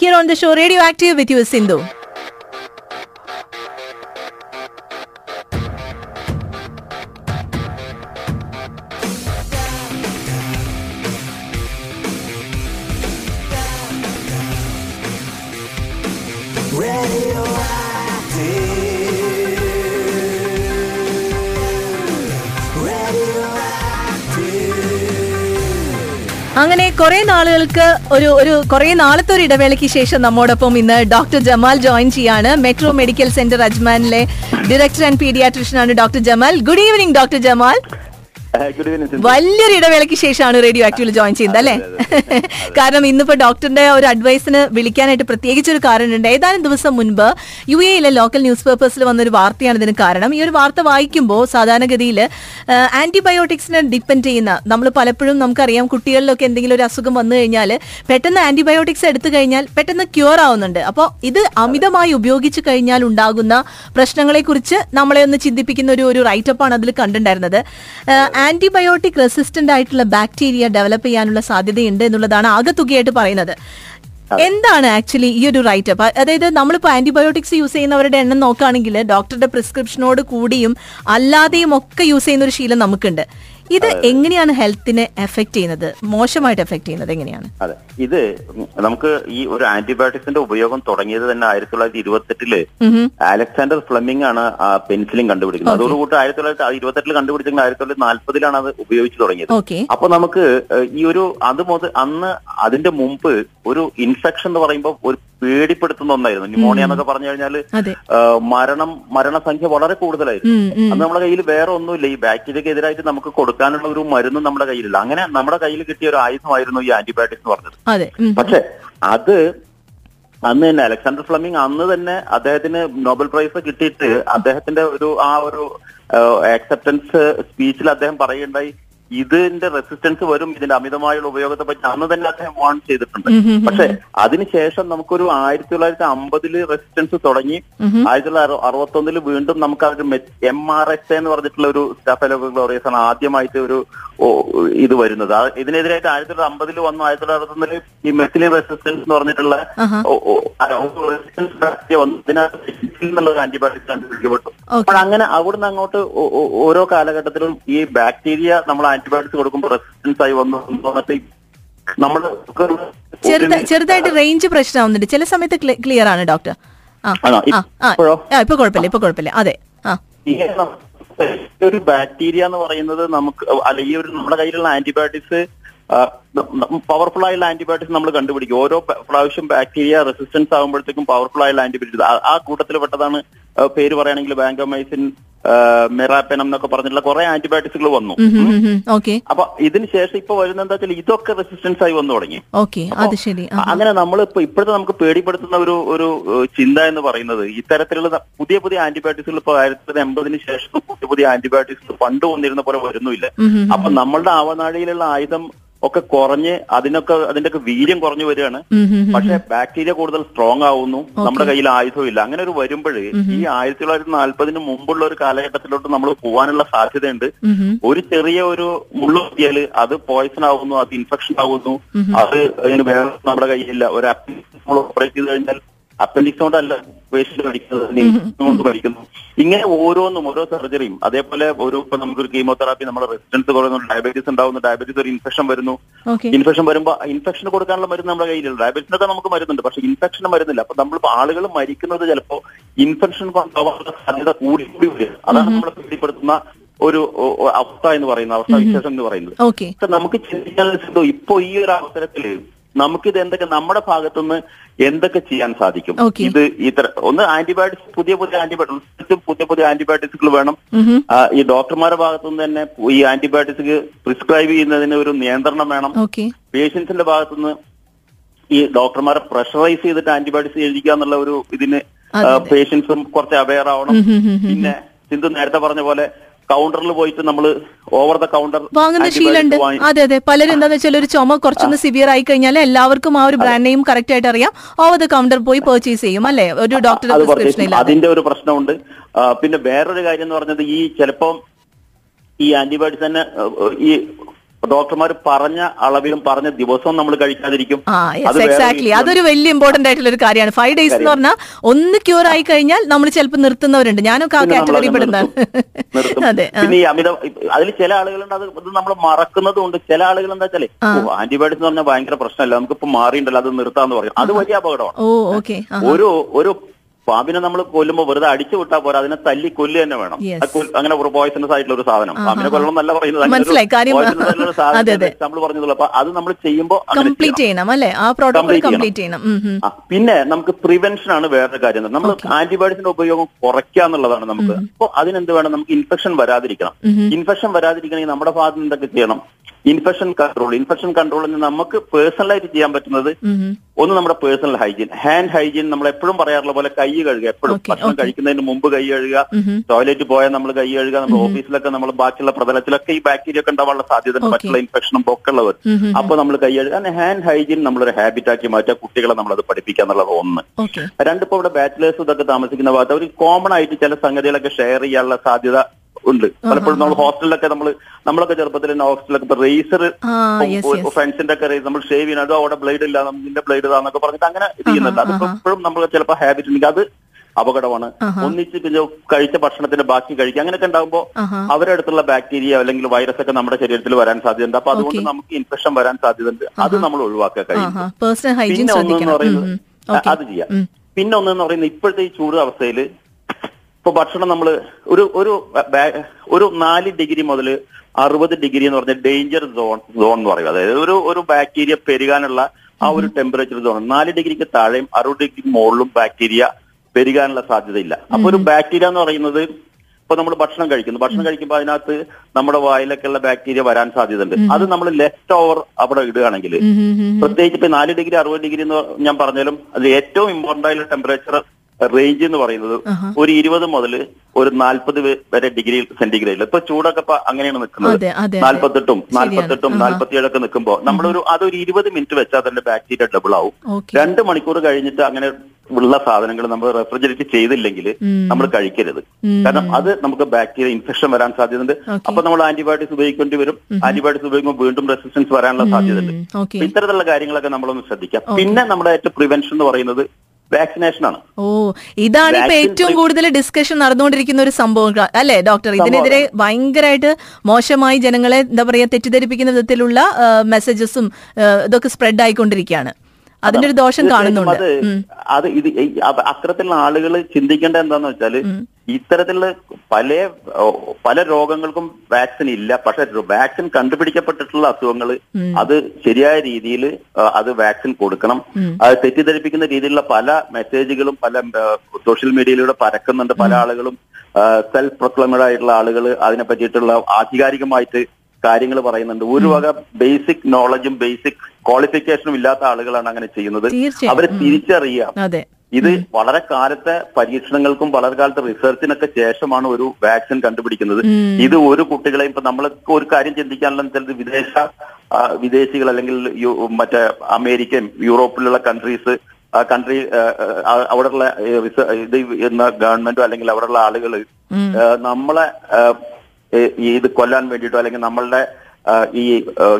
here on the show Radioactive with you, Sindhu. അങ്ങനെ കുറെ നാളുകൾക്ക് ഒരു ഒരു കുറെ നാളത്തെ ഒരു ഇടവേളയ്ക്ക് ശേഷം നമ്മോടൊപ്പം ഇന്ന് ഡോക്ടർ ജമാൽ ജോയിൻ ചെയ്യാണ്. മെട്രോ മെഡിക്കൽ സെന്റർ അജ്മാനിലെ ഡയറക്ടർ ആൻഡ് പീഡിയാട്രിഷ്യൻ ആണ് doctor Jamal. Good evening doctor Jamal. വലിയൊരു ഇടവേളയ്ക്ക് ശേഷമാണ് റേഡിയോ ആക്റ്റീവിൽ ജോയിൻ ചെയ്യുന്നത് അല്ലേ? കാരണം ഇന്നിപ്പോ ഡോക്ടറിന്റെ ഒരു അഡ്വൈസിന് വിളിക്കാനായിട്ട് പ്രത്യേകിച്ച് ഒരു കാരണമുണ്ട്. ഏതാനും ദിവസം മുൻപ് യു എയിലെ ലോക്കൽ ന്യൂസ് പേപ്പേഴ്സിൽ വന്നൊരു വാർത്തയാണ് ഇതിന് കാരണം. ഈ ഒരു വാർത്ത വായിക്കുമ്പോൾ സാധാരണഗതിയിൽ ആന്റിബയോട്ടിക്സിനെ ഡിപ്പെൻഡ് ചെയ്യുന്ന നമ്മൾ പലപ്പോഴും നമുക്കറിയാം കുട്ടികളിലൊക്കെ എന്തെങ്കിലും ഒരു അസുഖം വന്നു കഴിഞ്ഞാൽ പെട്ടെന്ന് ആന്റിബയോട്ടിക്സ് എടുത്തു കഴിഞ്ഞാൽ പെട്ടെന്ന് ക്യൂർ ആവുന്നുണ്ട്. അപ്പോൾ ഇത് അമിതമായി ഉപയോഗിച്ചു കഴിഞ്ഞാൽ ഉണ്ടാകുന്ന പ്രശ്നങ്ങളെ കുറിച്ച് നമ്മളെ ഒന്ന് ചിന്തിപ്പിക്കുന്ന ഒരു ഒരു റൈറ്റപ്പാണ് ആണ് അതിൽ കണ്ടിട്ടുണ്ടായിരുന്നത്. ആന്റിബയോട്ടിക് റെസിസ്റ്റന്റ് ആയിട്ടുള്ള ബാക്ടീരിയ ഡെവലപ്പ് ചെയ്യാനുള്ള സാധ്യതയുണ്ട് എന്നുള്ളതാണ് ആകെത്തുകയായിട്ട് പറയുന്നത്. എന്താണ് ആക്ച്വലി ഈ ഒരു റൈറ്റ് അപ്പ് അതായത് നമ്മളിപ്പോൾ ആന്റിബയോട്ടിക്സ് യൂസ് ചെയ്യുന്നവരുടെ എണ്ണം നോക്കുകയാണെങ്കിൽ ഡോക്ടറുടെ പ്രിസ്ക്രിപ്ഷനോട് കൂടിയും അല്ലാതെയും ഒക്കെ യൂസ് ചെയ്യുന്ന ഒരു ശീലം നമുക്കുണ്ട്. ഇത് എങ്ങനെയാണ് ഹെൽത്തിനെ എഫക്ട് ചെയ്യുന്നത്? മോശമായിട്ട് എഫക്ട് ചെയ്യുന്നത് എങ്ങനെയാണ്? അതെ ഇത് നമുക്ക് ഈ ഒരു ആന്റിബയോട്ടിക്സിന്റെ ഉപയോഗം തുടങ്ങിയത് തന്നെ ആയിരത്തി തൊള്ളായിരത്തി ഇരുപത്തെട്ടിൽ അലക്സാണ്ടർ ഫ്ലമിംഗ് ആണ് പെൻസിലിൻ കണ്ടുപിടിക്കുന്നത്. അതോടുകൂടി ആയിരത്തി തൊള്ളായിരത്തി ഇരുപത്തെട്ടിൽ കണ്ടുപിടിച്ചെങ്കിൽ ആയിരത്തി തൊള്ളായിരത്തി നാല്പതിലാണ് അത് ഉപയോഗിച്ച് തുടങ്ങിയത്. അപ്പൊ നമുക്ക് ഈ ഒരു അത് മുതൽ അന്ന് അതിന്റെ മുമ്പ് ഒരു ഇൻഫെക്ഷൻ എന്ന് പറയുമ്പോൾ ഒരു പേടിപ്പെടുത്തുന്ന ഒന്നായിരുന്നു. ന്യൂമോണിയ എന്നൊക്കെ പറഞ്ഞു കഴിഞ്ഞാൽ മരണം മരണസംഖ്യ വളരെ കൂടുതലായിരുന്നു. അന്ന് നമ്മുടെ കയ്യിൽ വേറെ ഒന്നുമില്ല. ഈ ബാക്ടീരിയക്ക് എതിരായിട്ട് നമുക്ക് കൊടുക്കാനുള്ള ഒരു മരുന്നും നമ്മുടെ കയ്യിലില്ല. അങ്ങനെ നമ്മുടെ കയ്യിൽ കിട്ടിയ ഒരു ആയുധമായിരുന്നു ഈ ആന്റിബയോട്ടിക്സ് എന്ന് പറഞ്ഞത്. പക്ഷെ അത് അന്ന് തന്നെ അലക്സാണ്ടർ ഫ്ലമിംഗ് അന്ന് തന്നെ അദ്ദേഹത്തിന് നോബൽ പ്രൈസ് കിട്ടിയിട്ട് അദ്ദേഹത്തിന്റെ ഒരു ആ ഒരു ആക്സെപ്റ്റൻസ് സ്പീച്ചിൽ അദ്ദേഹം പറയുണ്ടായി ഇതിന്റെ റെസിസ്റ്റൻസ് വരും ഇതിന്റെ അമിതമായുള്ള ഉപയോഗത്തെ പറ്റി അന്ന് തന്നെ അദ്ദേഹം വാൺ ചെയ്തിട്ടുണ്ട്. പക്ഷെ അതിനുശേഷം നമുക്കൊരു ആയിരത്തി തൊള്ളായിരത്തി അമ്പതിൽ റെസിസ്റ്റൻസ് തുടങ്ങി ആയിരത്തി തൊള്ളായിരത്തി അറുപത്തൊന്നിൽ വീണ്ടും നമുക്ക് അവർ എം ആർ എസ് എന്ന് പറഞ്ഞിട്ടുള്ള ഒരു സ്റ്റാഫലോഗ്ലോറിയസ് ആണ് ആദ്യമായിട്ട് ഒരു ഇത് വരുന്നത്. ഇതിനെതിരായിട്ട് ആയിരത്തി തൊള്ളായിരത്തി അമ്പതിൽ വന്നു ആയിരത്തി തൊള്ളായിരത്തി അറുപത്തൊന്നിൽ ഈ മെത്തിലിൻ റെസിസ്റ്റൻസ് എന്ന് പറഞ്ഞിട്ടുള്ള റെസിസ്റ്റൻസ് ബാക്ടീരിയ വന്നു ഇതിനകത്ത് എന്നുള്ള ഒരു ആന്റിബയോട്ടിക് കണ്ടുപിടിക്കപ്പെട്ടു. അപ്പോൾ അങ്ങനെ അവിടുന്ന് അങ്ങോട്ട് ഓരോ കാലഘട്ടത്തിലും ഈ ബാക്ടീരിയ നമ്മൾ ആന്റിബയോട്ടിക്സ് കൊടുക്കുമ്പോൾ റെസിസ്റ്റൻസ് ആയി വന്നു നമ്മൾ ചെറുതായിട്ട് റേഞ്ച് പ്രശ്നമാവുന്നുണ്ട് ചില സമയത്ത് ക്ലിയർ ആണ് ഡോക്ടർ ഇപ്പൊ കുഴപ്പമില്ല ഇപ്പൊ കുഴപ്പമില്ല. അതെ ഒരു ബാക്ടീരിയ എന്ന് പറയുന്നത് നമുക്ക് അല്ലെങ്കിൽ ഒരു നമ്മുടെ കയ്യിലുള്ള ആന്റിബയോട്ടിക്സ് പവർഫുൾ ആയുള്ള ആന്റിബയോട്ടിക്സ് നമ്മൾ കണ്ടുപിടിക്കും. ഓരോ പ്രാവശ്യം ബാക്ടീരിയ റെസിസ്റ്റൻസ് ആകുമ്പോഴത്തേക്കും പവർഫുൾ ആയുള്ള ആന്റിബയോട്ടിക്സ് ആ കൂട്ടത്തിൽ പെട്ടതാണ് പേര് പറയുകയാണെങ്കിൽ ബാങ്കോമൈസിൻ മെറാപ്പെനം എന്നൊക്കെ പറഞ്ഞിട്ടുള്ള കുറെ ആന്റിബയോട്ടിക്സുകൾ വന്നു. ഓക്കെ. അപ്പൊ ഇതിന് ശേഷം ഇപ്പൊ വരുന്ന എന്താ വെച്ചാൽ ഇതൊക്കെ റെസിസ്റ്റൻസ് ആയി വന്നു തുടങ്ങി. ഓക്കെ അത് ശരി. അങ്ങനെ നമ്മൾ ഇപ്പൊ ഇപ്പോഴത്തെ നമുക്ക് പേടിപ്പെടുത്തുന്ന ഒരു ഒരു ചിന്ത എന്ന് പറയുന്നത് ഇത്തരത്തിലുള്ള പുതിയ പുതിയ ആന്റിബയോട്ടിക്സുകൾ ഇപ്പൊ ആയിരത്തി തൊള്ളായിരത്തി എൺപതിന് ശേഷം പുതിയ പുതിയ ആന്റിബയോട്ടിക്സ് പണ്ട് വന്നിരുന്ന പോലെ വരുന്നില്ല അപ്പൊ നമ്മളുടെ ആവനാഴിയിലുള്ള ആയുധം ഒക്കെ കുറഞ്ഞ് അതിനൊക്കെ അതിന്റെയൊക്കെ വീര്യം കുറഞ്ഞു വരികയാണ്. പക്ഷെ ബാക്ടീരിയ കൂടുതൽ സ്ട്രോങ് ആവുന്നു. നമ്മുടെ കയ്യിൽ ആയുധവും ഇല്ല അങ്ങനെ ഒരു വരുമ്പോൾ ഈ ആയിരത്തി തൊള്ളായിരത്തി നാല്പതിന് മുമ്പുള്ള ഒരു കാലഘട്ടത്തിലോട്ട് നമ്മൾ പോകാനുള്ള സാധ്യതയുണ്ട്. ഒരു ചെറിയ ഒരു മുള്ളു കുത്തിയാൽ അത് പോയിസൺ ആവുന്നു അത് ഇൻഫെക്ഷൻ ആവുന്നു. അത് അതിന് വേറെ നമ്മുടെ കയ്യിലില്ല ഒരു ആപ്പിൾ നമ്മൾ ഓപ്പറേറ്റ് ചെയ്ത് കഴിഞ്ഞാൽ അപ്പൻഡിക്സ് കൊണ്ടല്ല പേഷ്യന്റ് കൊണ്ട് മരിക്കുന്നു ഇങ്ങനെ ഓരോന്നും ഓരോ സർജറിയും. അതേപോലെ ഒരു ഇപ്പൊ നമുക്കൊരു കീമോതെറാപ്പി നമ്മുടെ റെസിസ്റ്റൻസ് കുറയുന്നു ഡയബറ്റീസ് ഉണ്ടാവുന്നു ഡയബറ്റീസ് ഒരു ഇൻഫെക്ഷൻ വരുന്നു. ഇൻഫെക്ഷൻ വരുമ്പോൾ ഇൻഫെക്ഷൻ കൊടുക്കാനുള്ള മരുന്ന് നമ്മുടെ കയ്യിലുണ്ട് ഡയബറ്റീസിനൊക്കെ നമുക്ക് മരുന്നുണ്ട് പക്ഷെ ഇൻഫെക്ഷൻ മരുന്നില്ല അപ്പൊ നമ്മൾ ആളുകൾ മരിക്കുന്നത് ചിലപ്പോ ഇൻഫെക്ഷൻ കൊണ്ടാവാനുള്ള സാധ്യത കൂടി കൂടി വരിക. അതാണ് നമ്മളെ പേടിപ്പെടുത്തുന്ന ഒരു അവസ്ഥ എന്ന് പറയുന്നത് അവസ്ഥ വിശേഷം എന്ന് പറയുന്നത്. നമുക്ക് ചിന്തിക്കാൻ ഇപ്പോ ഇപ്പൊ ഈ ഒരു അവസരത്തിൽ നമുക്കിത് എന്തൊക്കെ നമ്മുടെ ഭാഗത്തുനിന്ന് എന്തൊക്കെ ചെയ്യാൻ സാധിക്കും? ഇത് ഇത്ര ഒന്ന് ആന്റിബയോട്ടിക്സ് പുതിയ പുതിയ ആന്റിബയോട്ടിക്സ് പുതിയ പുതിയ ആന്റിബയോട്ടിക്സുകൾ വേണം. ഈ ഡോക്ടർമാരുടെ ഭാഗത്തുനിന്ന് തന്നെ ഈ ആന്റിബയോട്ടിക്സ് പ്രിസ്ക്രൈബ് ചെയ്യുന്നതിന് ഒരു നിയന്ത്രണം വേണം. പേഷ്യൻസിന്റെ ഭാഗത്തുനിന്ന് ഈ ഡോക്ടർമാരെ പ്രഷറൈസ് ചെയ്തിട്ട് ആന്റിബയോട്ടിക്സ് എഴുതിക്കുക എന്നുള്ള ഒരു ഇതിന് പേഷ്യൻസും കുറച്ച് അവെയർ ആവണം. പിന്നെ സിന്ധു നേരത്തെ പറഞ്ഞ പോലെ കൗണ്ടറിൽ പോയിട്ട് നമ്മൾ ഓവർ ദ കൗണ്ടർ വാങ്ങുന്ന ശീലമുണ്ട്. അതെ അതെ. പലരും എന്താന്ന് വെച്ചാൽ ഒരു ചുമ കുറച്ചൊന്ന് സിവിയർ ആയി കഴിഞ്ഞാൽ എല്ലാവർക്കും ആ ഒരു ബ്രാൻഡ് നെയിം കറക്റ്റ് ആയിട്ട് അറിയാം. ഓവർ ദ കൗണ്ടർ പോയി പർച്ചേസ് ചെയ്യും അല്ലെ? ഒരു ഡോക്ടറുടെ പ്രിസ്ക്രിപ്ഷൻ അതിന്റെ ഒരു പ്രശ്നമുണ്ട്. പിന്നെ വേറൊരു കാര്യം എന്ന് പറഞ്ഞത് ഈ ചിലപ്പം ഈ ആന്റിബയോട്ടിക്സ് തന്നെ ഈ ഡോക്ടർമാർ പറഞ്ഞ അളവിലും പറഞ്ഞ ദിവസവും നമ്മൾ കഴിക്കാതിരിക്കും. എക്സാക്ട്ലി. അതൊരു വലിയ ഇമ്പോർട്ടന്റ് ആയിട്ടുള്ള ഒരു കാര്യമാണ്. ഫൈവ് ഡേയ്സ് എന്ന് പറഞ്ഞാൽ ഒന്ന് ക്യൂർ ആയി കഴിഞ്ഞാൽ നമ്മൾ ചിലപ്പോൾ നിർത്തുന്നവരുണ്ട്. ഞാനൊക്കെ ആ കാറ്റഗറി പെടുന്നതാണ്. അതെ പിന്നെ ഈ അമിത അതിൽ ചില ആളുകളുണ്ട് അത് നമ്മൾ മറക്കുന്നതും ഉണ്ട് ചില ആളുകൾ എന്താ വെച്ചാലേ ആന്റിബയോട്ടിക്സ് എന്ന് പറഞ്ഞാൽ ഭയങ്കര പ്രശ്നമല്ല. നമുക്കിപ്പോ മാറിയിട്ടുണ്ടല്ലോ അത് നിർത്താന്ന് പറയും. അത് വലിയ അപകടമാണ്. ഒരു ഒരു പാമ്പിനെ നമ്മൾ കൊല്ലുമ്പോൾ വെറുതെ അടിച്ചു വിട്ടാൽ പോരാ അതിനെ തല്ലി കൊല്ലു തന്നെ വേണം. അങ്ങനെ ഒരു പോയിസണസ് ആയിട്ടുള്ള ഒരു സാധനം. പാമ്പിനെ കൊല്ലണം എന്നല്ല പറയുന്നത്. നമ്മൾ പറഞ്ഞതുള്ളൂ അപ്പൊ അത് നമ്മൾ ചെയ്യുമ്പോൾ കംപ്ലീറ്റ് ചെയ്യണം. അല്ലെ? ആ പ്രോട്ടോകോൾ കംപ്ലീറ്റ് ചെയ്യണം. പിന്നെ നമുക്ക് പ്രിവെൻഷൻ ആണ് വേറെ കാര്യം. നമ്മൾ ആന്റിബയോട്ടിക്സിന്റെ ഉപയോഗം കുറയ്ക്കുക എന്നുള്ളതാണ് നമുക്ക്. അപ്പൊ അതിനെന്ത് വേണം? നമുക്ക് ഇൻഫെക്ഷൻ വരാതിരിക്കണം. ഇൻഫെക്ഷൻ വരാതിരിക്കണമെങ്കിൽ നമ്മുടെ ഭാഗത്ത് എന്തൊക്കെ ചെയ്യണം? Infection control. ഇൻഫെക്ഷൻ കൺട്രോളിന് നമുക്ക് പേഴ്സണലായിട്ട് ചെയ്യാൻ പറ്റുന്നത്. ഒന്ന് നമ്മുടെ പേഴ്സണൽ ഹൈജീൻ. ഹാൻഡ് ഹൈജീൻ നമ്മൾ എപ്പോഴും പറയാറുള്ള പോലെ കൈ കഴുകുക എപ്പോഴും. ഭക്ഷണം കഴിക്കുന്നതിന് മുമ്പ് കൈ കഴുകുക. ടോയ്ലറ്റ് പോയാൽ നമ്മൾ കൈ കഴുകുക. നമ്മുടെ ഓഫീസിലൊക്കെ നമ്മൾ ബാക്കിയുള്ള പ്രതലത്തിലൊക്കെ ഈ ബാക്ടീരിയ ഒക്കെ ഉണ്ടാവാനുള്ള സാധ്യത. മറ്റുള്ള ഇൻഫെക്ഷനും ഒക്കെ ഉള്ളവർ അപ്പൊ നമ്മൾ കൈ കഴുകുക. അങ്ങനെ ഹാൻഡ് ഹൈജീൻ നമ്മളൊരു ഹാബിറ്റ് ആക്കി മാറ്റുക. കുട്ടികളെ നമ്മളത് പഠിപ്പിക്കുക എന്നുള്ളത് ഒന്ന്. രണ്ട് രണ്ടിപ്പോ ഇവിടെ ബാച്ചിലേഴ്സ് ഇതൊക്കെ താമസിക്കുന്ന ഭാഗത്ത് അവർ കോമൺ ആയിട്ട് ചില സംഗതികളൊക്കെ ഷെയർ ചെയ്യാനുള്ള സാധ്യത ഉണ്ട്. പലപ്പോഴും നമ്മൾ ഹോസ്റ്റലിലൊക്കെ നമ്മൾ നമ്മളൊക്കെ ചെറുപ്പത്തിൽ തന്നെ ഹോസ്റ്റലിലൊക്കെ ഇപ്പൊ റേസർ ഫ്രണ്ട്സിന്റെ ഒക്കെ race നമ്മൾ ഷേവ് ചെയ്യണം അതോ അവിടെ ബ്ലേഡ് ഇല്ല നിന്റെ ബ്ലേഡ് ഇതാന്നൊക്കെ പറഞ്ഞിട്ട് അങ്ങനെ ഇത് ചെയ്യുന്നുണ്ട്. അതിപ്പോ ഇപ്പോഴും നമ്മൾ ചിലപ്പോൾ ഹാബിറ്റ് ഉണ്ടെങ്കിൽ അത് അപകടമാണ്. ഒന്നിച്ച് പിന്നെ കഴിച്ച ഭക്ഷണത്തിന്റെ ബാക്കി കഴിക്കുക. അങ്ങനെയൊക്കെ ഉണ്ടാകുമ്പോൾ. അവരുടെ അടുത്തുള്ള ബാക്ടീരിയ അല്ലെങ്കിൽ വൈറസ് ഒക്കെ നമ്മുടെ ശരീരത്തിൽ വരാൻ സാധ്യതയുണ്ട്. അപ്പൊ അതുകൊണ്ട് നമുക്ക് ഇൻഫെക്ഷൻ വരാൻ സാധ്യതയുണ്ട്. അത് നമ്മൾ ഒഴിവാക്കാൻ കഴിയും പിന്നെ ഒന്നെന്ന് പറയുന്നത് അത് ചെയ്യാം. പിന്നെ ഒന്നെന്ന് പറയുന്നത് ഇപ്പോഴത്തെ ഈ ചൂട് അവസ്ഥയിൽ ഇപ്പൊ ഭക്ഷണം നമ്മൾ ഒരു ഒരു ഒരു നാല് ഡിഗ്രി മുതൽ അറുപത് ഡിഗ്രി എന്ന് പറഞ്ഞ ഡേഞ്ചർ സോൺ സോൺ എന്ന് പറയും. അതായത് ഒരു ഒരു ബാക്ടീരിയ പെരുകാനുള്ള ആ ഒരു ടെമ്പറേച്ചർ സോൺ നാല് ഡിഗ്രിക്ക് താഴെയും അറുപത് ഡിഗ്രി മുകളിലും ബാക്ടീരിയ പെരുകാനുള്ള സാധ്യതയില്ല. അപ്പൊ ഒരു ബാക്ടീരിയ എന്ന് പറയുന്നത് ഇപ്പൊ നമ്മൾ ഭക്ഷണം കഴിക്കുന്നു. ഭക്ഷണം കഴിക്കുമ്പോൾ അതിനകത്ത് നമ്മുടെ വായിലൊക്കെ ഉള്ള ബാക്ടീരിയ വരാൻ സാധ്യതയുണ്ട്. അത് നമ്മൾ ലെഫ്റ്റ് ഓവർ അവിടെ ഇടുകയാണെങ്കിൽ. പ്രത്യേകിച്ച് ഇപ്പൊ നാല് ഡിഗ്രി അറുപത് ഡിഗ്രി എന്ന് ഞാൻ പറഞ്ഞാലും അത് ഏറ്റവും ഇമ്പോർട്ടന്റ് ആയിട്ടുള്ള ടെമ്പറേച്ചർ റേഞ്ച് എന്ന് പറയുന്നത് ഒരു ഇരുപത് മുതൽ ഒരു നാൽപ്പത് വരെ ഡിഗ്രി സെന്റിഗ്രേഡിൽ ഇപ്പൊ ചൂടൊക്കെ ഇപ്പൊ അങ്ങനെയാണ് നിൽക്കുന്നത്. നാൽപ്പത്തെട്ടും. നാൽപ്പത്തെട്ടും. നാൽപ്പത്തിയേഴൊക്കെ നിൽക്കുമ്പോൾ നമ്മളൊരു അതൊരു ഇരുപത് മിനിറ്റ് വെച്ചാൽ തന്നെ ബാക്ടീരിയ ഡബിൾ ആവും. രണ്ട് മണിക്കൂർ കഴിഞ്ഞിട്ട് അങ്ങനെ ഉള്ള സാധനങ്ങൾ നമ്മൾ റെഫ്രിജറേറ്റ് ചെയ്തില്ലെങ്കിൽ നമ്മൾ കഴിക്കരുത്. കാരണം അത് നമുക്ക് ബാക്ടീരിയ ഇൻഫെക്ഷൻ വരാൻ സാധ്യതയുണ്ട്. അപ്പൊ നമ്മൾ ആന്റിബയോട്ടിക്സ് ഉപയോഗിക്കേണ്ടി വരും. ആന്റിബയോട്ടിക്സ് ഉപയോഗിക്കുമ്പോൾ വീണ്ടും റെസിസ്റ്റൻസ് വരാനുള്ള സാധ്യതയുണ്ട്. ഇത്തരത്തിലുള്ള കാര്യങ്ങളൊക്കെ നമ്മളൊന്ന് ശ്രദ്ധിക്കാം. പിന്നെ നമ്മുടെ ഏറ്റവും പ്രിവെൻഷൻ എന്ന് പറയുന്നത് വാക്സിനേഷൻ ആണ്. ഓ ഇതാണ് ഇപ്പൊ ഏറ്റവും കൂടുതൽ ഡിസ്കഷൻ നടന്നുകൊണ്ടിരിക്കുന്ന ഒരു സംഭവം. അല്ലെ ഡോക്ടർ ഇതിനെതിരെ ഭയങ്കരമായിട്ട് മോശമായി ജനങ്ങളെ എന്താ പറയാ തെറ്റിദ്ധരിപ്പിക്കുന്ന വിധത്തിലുള്ള മെസ്സേജസും ഇതൊക്കെ സ്പ്രെഡ് ആയിക്കൊണ്ടിരിക്കുകയാണ്. അതിന്റെ ഒരു ദോഷം കാണുന്നുണ്ട്. അത് ഇത് അത്തരത്തിലുള്ള ആളുകൾ ചിന്തിക്കേണ്ട എന്താന്ന് വെച്ചാൽ ഇത്തരത്തിലുള്ള പല പല രോഗങ്ങൾക്കും വാക്സിൻ ഇല്ല. പക്ഷെ വാക്സിൻ കണ്ടുപിടിക്കപ്പെട്ടിട്ടുള്ള അസുഖങ്ങൾ അത് ശരിയായ രീതിയിൽ അത് വാക്സിൻ കൊടുക്കണം. അത് തെറ്റിദ്ധരിപ്പിക്കുന്ന രീതിയിലുള്ള പല മെസ്സേജുകളും പല സോഷ്യൽ മീഡിയയിലൂടെ പരക്കുന്നുണ്ട് പല ആളുകളും. സെൽഫ് പ്രൊക്ലമഡ് ആയിട്ടുള്ള ആളുകൾ അതിനെ പറ്റിയിട്ടുള്ള ആധികാരികമായിട്ട് കാര്യങ്ങൾ പറയുന്നുണ്ട്. ഒരു വക ബേസിക് നോളജും ബേസിക് ക്വാളിഫിക്കേഷനും ഇല്ലാത്ത ആളുകളാണ് അങ്ങനെ ചെയ്യുന്നത്. അവരെ തിരിച്ചറിയാം ഇത് വളരെ കാലത്തെ പരീക്ഷണങ്ങൾക്കും വളരെ കാലത്തെ റിസർച്ചിനൊക്കെ ശേഷമാണ് ഒരു വാക്സിൻ കണ്ടുപിടിക്കുന്നത്. ഇത് ഒരു കുട്ടികളെ ഇപ്പൊ നമ്മൾക്ക് ഒരു കാര്യം ചിന്തിക്കാനുള്ള ചിലത് വിദേശ വിദേശികൾ അല്ലെങ്കിൽ മറ്റേ അമേരിക്കൻ യൂറോപ്പിലുള്ള കൺട്രീസ് കൺട്രി അവിടെയുള്ള ഇത് എന്ന ഗവൺമെന്റോ അല്ലെങ്കിൽ അവിടെയുള്ള ആളുകൾ നമ്മളെ ആ, ഇത് കൊല്ലാൻ വേണ്ടിയിട്ടോ അല്ലെങ്കിൽ നമ്മളുടെ ആ, ഈ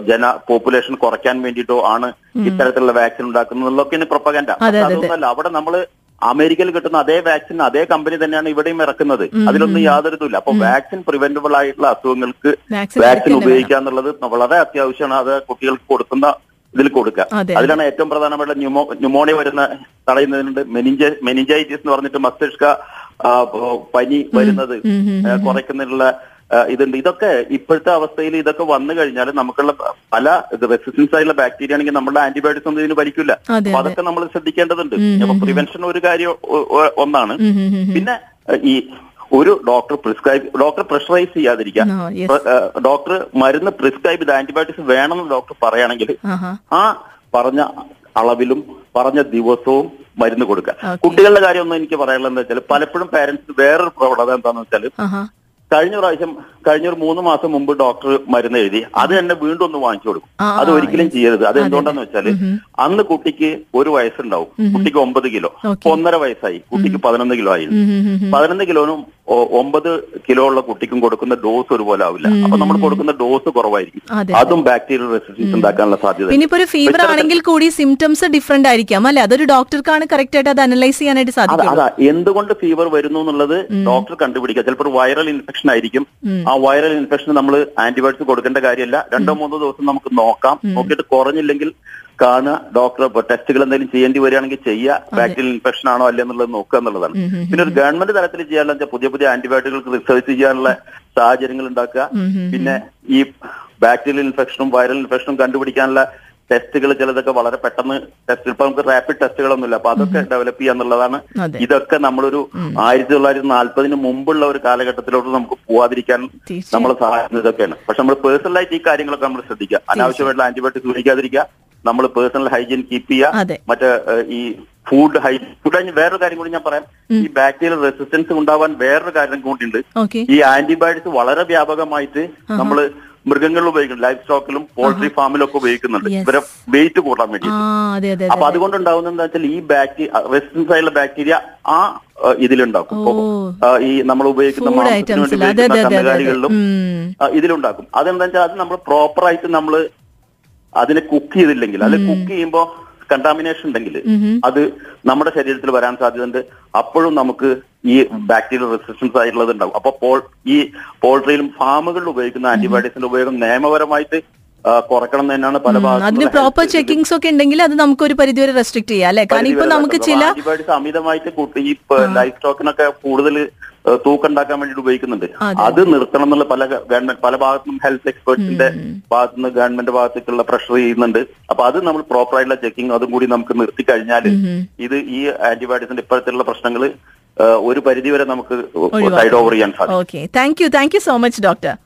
ജന പോപ്പുലേഷൻ കുറയ്ക്കാൻ വേണ്ടിയിട്ടോ ആണ് ഇത്തരത്തിലുള്ള വാക്സിൻ ഉണ്ടാക്കുന്നത് പ്രൊപ്പഗൻഡ ഇനി അതെ. അതൊന്നുമല്ല അവിടെ നമ്മൾ അമേരിക്കയിൽ കിട്ടുന്ന അതേ വാക്സിൻ അതേ കമ്പനി തന്നെയാണ് ഇവിടെയും ഇറക്കുന്നത്. അതിലൊന്നും യാതൊരു ഇതുമില്ല. അപ്പൊ വാക്സിൻ പ്രിവെന്റബിൾ ആയിട്ടുള്ള അസുഖങ്ങൾക്ക് വാക്സിൻ ഉപയോഗിക്കുക എന്നുള്ളത് വളരെ അത്യാവശ്യമാണ്. അത് കുട്ടികൾക്ക് കൊടുക്കുന്ന ഇതിൽ കൊടുക്കുക. അതെ, അതിലാണ് ഏറ്റവും പ്രധാനമായിട്ട് ന്യൂമോ ന്യൂമോണിയ വരുന്ന തടയുന്നതിനുണ്ട്. മെനിഞ്ച മെനിഞ്ചൈറ്റിസ് എന്ന് പറഞ്ഞിട്ട് മസ്തിഷ്ക പനി വരുന്നത് കുറയ്ക്കുന്നതിനുള്ള ഇതുണ്ട്. ഇതൊക്കെ ഇപ്പോഴത്തെ അവസ്ഥയിൽ ഇതൊക്കെ വന്നു കഴിഞ്ഞാൽ നമുക്കുള്ള പല റെസിസ്റ്റൻസ് ആയിട്ടുള്ള ബാക്ടീരിയ ആണെങ്കിൽ നമ്മുടെ ആന്റിബയോട്ടിക്സ് ഒന്നും ഇതിന് ഭരിക്കില്ല. അപ്പൊ അതൊക്കെ നമ്മൾ ശ്രദ്ധിക്കേണ്ടതുണ്ട്. അപ്പൊ പ്രിവെൻഷൻ ഒരു കാര്യം ഒന്നാണ്. പിന്നെ ഈ ഒരു ഡോക്ടർ പ്രിസ്ക്രൈബ് ഡോക്ടർ പ്രഷറൈസ് ചെയ്യാതിരിക്കുക. ഡോക്ടർ മരുന്ന് പ്രിസ്ക്രൈബ് ചെയ്ത് ആന്റിബയോട്ടിക്സ് വേണമെന്ന് ഡോക്ടർ പറയുകയാണെങ്കിൽ ആ പറഞ്ഞ അളവിലും പറഞ്ഞ ദിവസവും മരുന്ന് കൊടുക്കുക. കുട്ടികളുടെ കാര്യം ഒന്നും എനിക്ക് പറയാനുള്ളത് എന്താ വെച്ചാൽ പലപ്പോഴും പാരന്റ്സ് വേറൊരു പ്രവണത എന്താണെന്ന് വെച്ചാൽ കഴിഞ്ഞ പ്രാവശ്യം കഴിഞ്ഞ ഒരു മൂന്ന് മാസം മുമ്പ് ഡോക്ടർ മരുന്ന് എഴുതി. അത് തന്നെ വീണ്ടും ഒന്ന് വാങ്ങിച്ചു കൊടുക്കും. അത് ഒരിക്കലും ചെയ്യരുത്. അത് എന്തുകൊണ്ടാന്ന് വെച്ചാൽ അന്ന് കുട്ടിക്ക് ഒരു വയസ്സുണ്ടാവും. കുട്ടിക്ക് ഒമ്പത് കിലോ. ഒന്നര വയസ്സായി. കുട്ടിക്ക് പതിനൊന്ന് കിലോ ആയി. പതിനൊന്ന് കിലോനും ഒമ്പത് കിലോ ഉള്ള കുട്ടിക്കും കൊടുക്കുന്ന ഡോസ് ഒരുപോലെ ആവില്ല. അപ്പൊ നമ്മൾ കൊടുക്കുന്ന ഡോസ് കുറവായിരിക്കും. അതും. ബാക്ടീരിയൽ റെസിസ്റ്റൻസ് ഉണ്ടാക്കാനുള്ള സാധ്യത പിന്നെ ഇപ്പൊ ഒരു ഫീവർ ആണെങ്കിൽ കൂടി സിംറ്റംസ് ഡിഫറെന്റ് ആയിരിക്കാം അല്ലെ? അതൊരു ഡോക്ടർക്കാണ് കറക്റ്റ് ആയിട്ട് അത് അനലൈസ് ചെയ്യാനായിട്ട് സാധിക്കും അതാ എന്തുകൊണ്ട് ഫീവർ വരുന്നു എന്നുള്ളത് ഡോക്ടർ കണ്ടുപിടിക്കുക. ചിലപ്പോൾ ഒരു വൈറൽ ഇൻഫെക്ഷൻ ആയിരിക്കും. ആ വൈറൽ ഇൻഫെക്ഷൻ നമ്മൾ ആന്റിബയോട്ടിക്സ് കൊടുക്കേണ്ട കാര്യമല്ല. രണ്ടോ മൂന്നോ ദിവസം നമുക്ക് നോക്കാം. നോക്കിയിട്ട് കുറഞ്ഞില്ലെങ്കിൽ കാണുക ഡോക്ടർ ഇപ്പൊ ടെസ്റ്റുകൾ എന്തെങ്കിലും ചെയ്യേണ്ടി വരികയാണെങ്കിൽ ചെയ്യുക ബാക്ടീരിയൽ ഇൻഫെക്ഷൻ ആണോ അല്ലേ എന്നുള്ളത് നോക്കുക എന്നുള്ളതാണ്. പിന്നെ ഒരു ഗവൺമെന്റ് തലത്തിൽ ചെയ്യാനുള്ള പുതിയ പുതിയ ആന്റിബയോട്ടിക്കുകൾ റിസർച്ച് ചെയ്യാനുള്ള സാഹചര്യങ്ങൾ ഉണ്ടാക്കുക. പിന്നെ ഈ ബാക്ടീരിയൽ ഇൻഫെക്ഷനും വൈറൽ ഇൻഫെക്ഷനും കണ്ടുപിടിക്കാനുള്ള ടെസ്റ്റുകൾ ചിലതൊക്കെ വളരെ പെട്ടെന്ന് ടെസ്റ്റ് ഇപ്പൊ നമുക്ക് റാപ്പിഡ് ടെസ്റ്റുകളൊന്നുമില്ല. അപ്പൊ അതൊക്കെ ഡെവലപ്പ് ചെയ്യുക എന്നുള്ളതാണ്. ഇതൊക്കെ നമ്മളൊരു ആയിരത്തി തൊള്ളായിരത്തി നാല്പതിന് മുമ്പുള്ള ഒരു കാലഘട്ടത്തിലോട്ട് നമുക്ക് പോവാതിരിക്കാൻ നമ്മൾ നമ്മളെ സഹായിക്കുന്നതൊക്കെയാണ് പക്ഷെ നമ്മൾ പേഴ്സണലായിട്ട് ഈ കാര്യങ്ങളൊക്കെ നമ്മൾ ശ്രദ്ധിക്കുക. അനാവശ്യമായിട്ടുള്ള ആന്റിബയോട്ടിക്സ് ഉപയോഗിക്കാതിരിക്കുക. നമ്മൾ പേഴ്സണൽ ഹൈജീൻ കീപ്പ്. ചെയ്യുക മറ്റേ ഈ ഫുഡ് ഹൈജീൻ ഫുഡ് വേറൊരു കാര്യം കൂടി ഞാൻ പറയാം. ഈ ബാക്ടീരിയൽ റെസിസ്റ്റൻസ് ഉണ്ടാവാൻ വേറൊരു കാര്യം കൂടിയുണ്ട്. ഈ ആന്റിബയോട്ടിക്സ് വളരെ വ്യാപകമായിട്ട് നമ്മൾ മൃഗങ്ങളിൽ ഉപയോഗിക്കുന്നു ലൈഫ് സ്റ്റോക്കിലും പോൾട്രി ഫാമിലും ഒക്കെ ഉപയോഗിക്കുന്നുണ്ട്. ഇവരെ വെയിറ്റ് കൂട്ടാൻ വേണ്ടി അപ്പൊ അതെ. അതുകൊണ്ട് ഉണ്ടാവുന്നത് എന്താ വെച്ചാൽ ഈ ബാക്ടീരിയ റെസിസ്റ്റൻസ് ആയുള്ള ബാക്ടീരിയ ആ ഇതിലുണ്ടാക്കും. ഈ നമ്മൾ ഉപയോഗിക്കുന്ന മാംസത്തിന് വേണ്ടി ഉപയോഗിക്കുന്ന കന്നുകാലികളിലും ഇതിലുണ്ടാക്കും. അതെന്താ വെച്ചാൽ അത് നമ്മൾ പ്രോപ്പർ ആയിട്ട് നമ്മൾ അതിനെ കുക്ക് ചെയ്തില്ലെങ്കിൽ അത് കുക്ക് ചെയ്യുമ്പോൾ കണ്ടാമിനേഷൻ ഉണ്ടെങ്കിൽ അത് നമ്മുടെ ശരീരത്തിൽ വരാൻ സാധ്യതയുണ്ട്. അപ്പോഴും നമുക്ക് ഈ ബാക്ടീരിയൽ റെസിസ്റ്റൻസ് ആയിട്ടുള്ളത് ഉണ്ടാവും. അപ്പൊ പോൾ ഈ പോൾട്രിയിലും ഫാമുകളിൽ ഉപയോഗിക്കുന്ന ആന്റിബയോട്ടിക്സിന്റെ ഉപയോഗം നിയമപരമായിട്ട് കുറക്കണം തന്നെയാണ് പല അതിന് പ്രോപ്പർ ചെക്കിങ്സ് ഒക്കെ ഉണ്ടെങ്കിൽ അത് നമുക്ക് ഒരു പരിധിവരെ റെസ്ട്രിക്ട് ചെയ്യാം അല്ലെ? കാരണം ഇപ്പൊ നമുക്ക് ചില ആന്റിബയോട്ടിക്സ് അമിതമായിട്ട് ഈ ലൈഫ് സ്റ്റോക്കിനൊക്കെ കൂടുതൽ തൂക്കം ഉണ്ടാക്കാൻ വേണ്ടിയിട്ട് ഉപയോഗിക്കുന്നുണ്ട്. അത്. നിർത്തണം എന്നുള്ള പല ഗവൺമെന്റ് പല ഭാഗത്തും ഹെൽത്ത് എക്സ്പേർട്സിന്റെ ഭാഗത്തുനിന്ന് ഗവൺമെന്റ് ഭാഗത്തേക്കുള്ള പ്രഷർ ചെയ്യുന്നുണ്ട്. അപ്പൊ അത് നമ്മൾ പ്രോപ്പർ ആയിട്ടുള്ള ചെക്കിങ് അതും കൂടി നമുക്ക് നിർത്തി കഴിഞ്ഞാൽ ഇത് ഈ ആന്റിബയോട്ടിക്സിന്റെ ഇപ്പോഴത്തെ പ്രശ്നങ്ങൾ ഒരു പരിധി വരെ നമുക്ക് സൈഡ് ഓവർ ചെയ്യാൻ സാധിക്കും. Thank you thank you so much doctor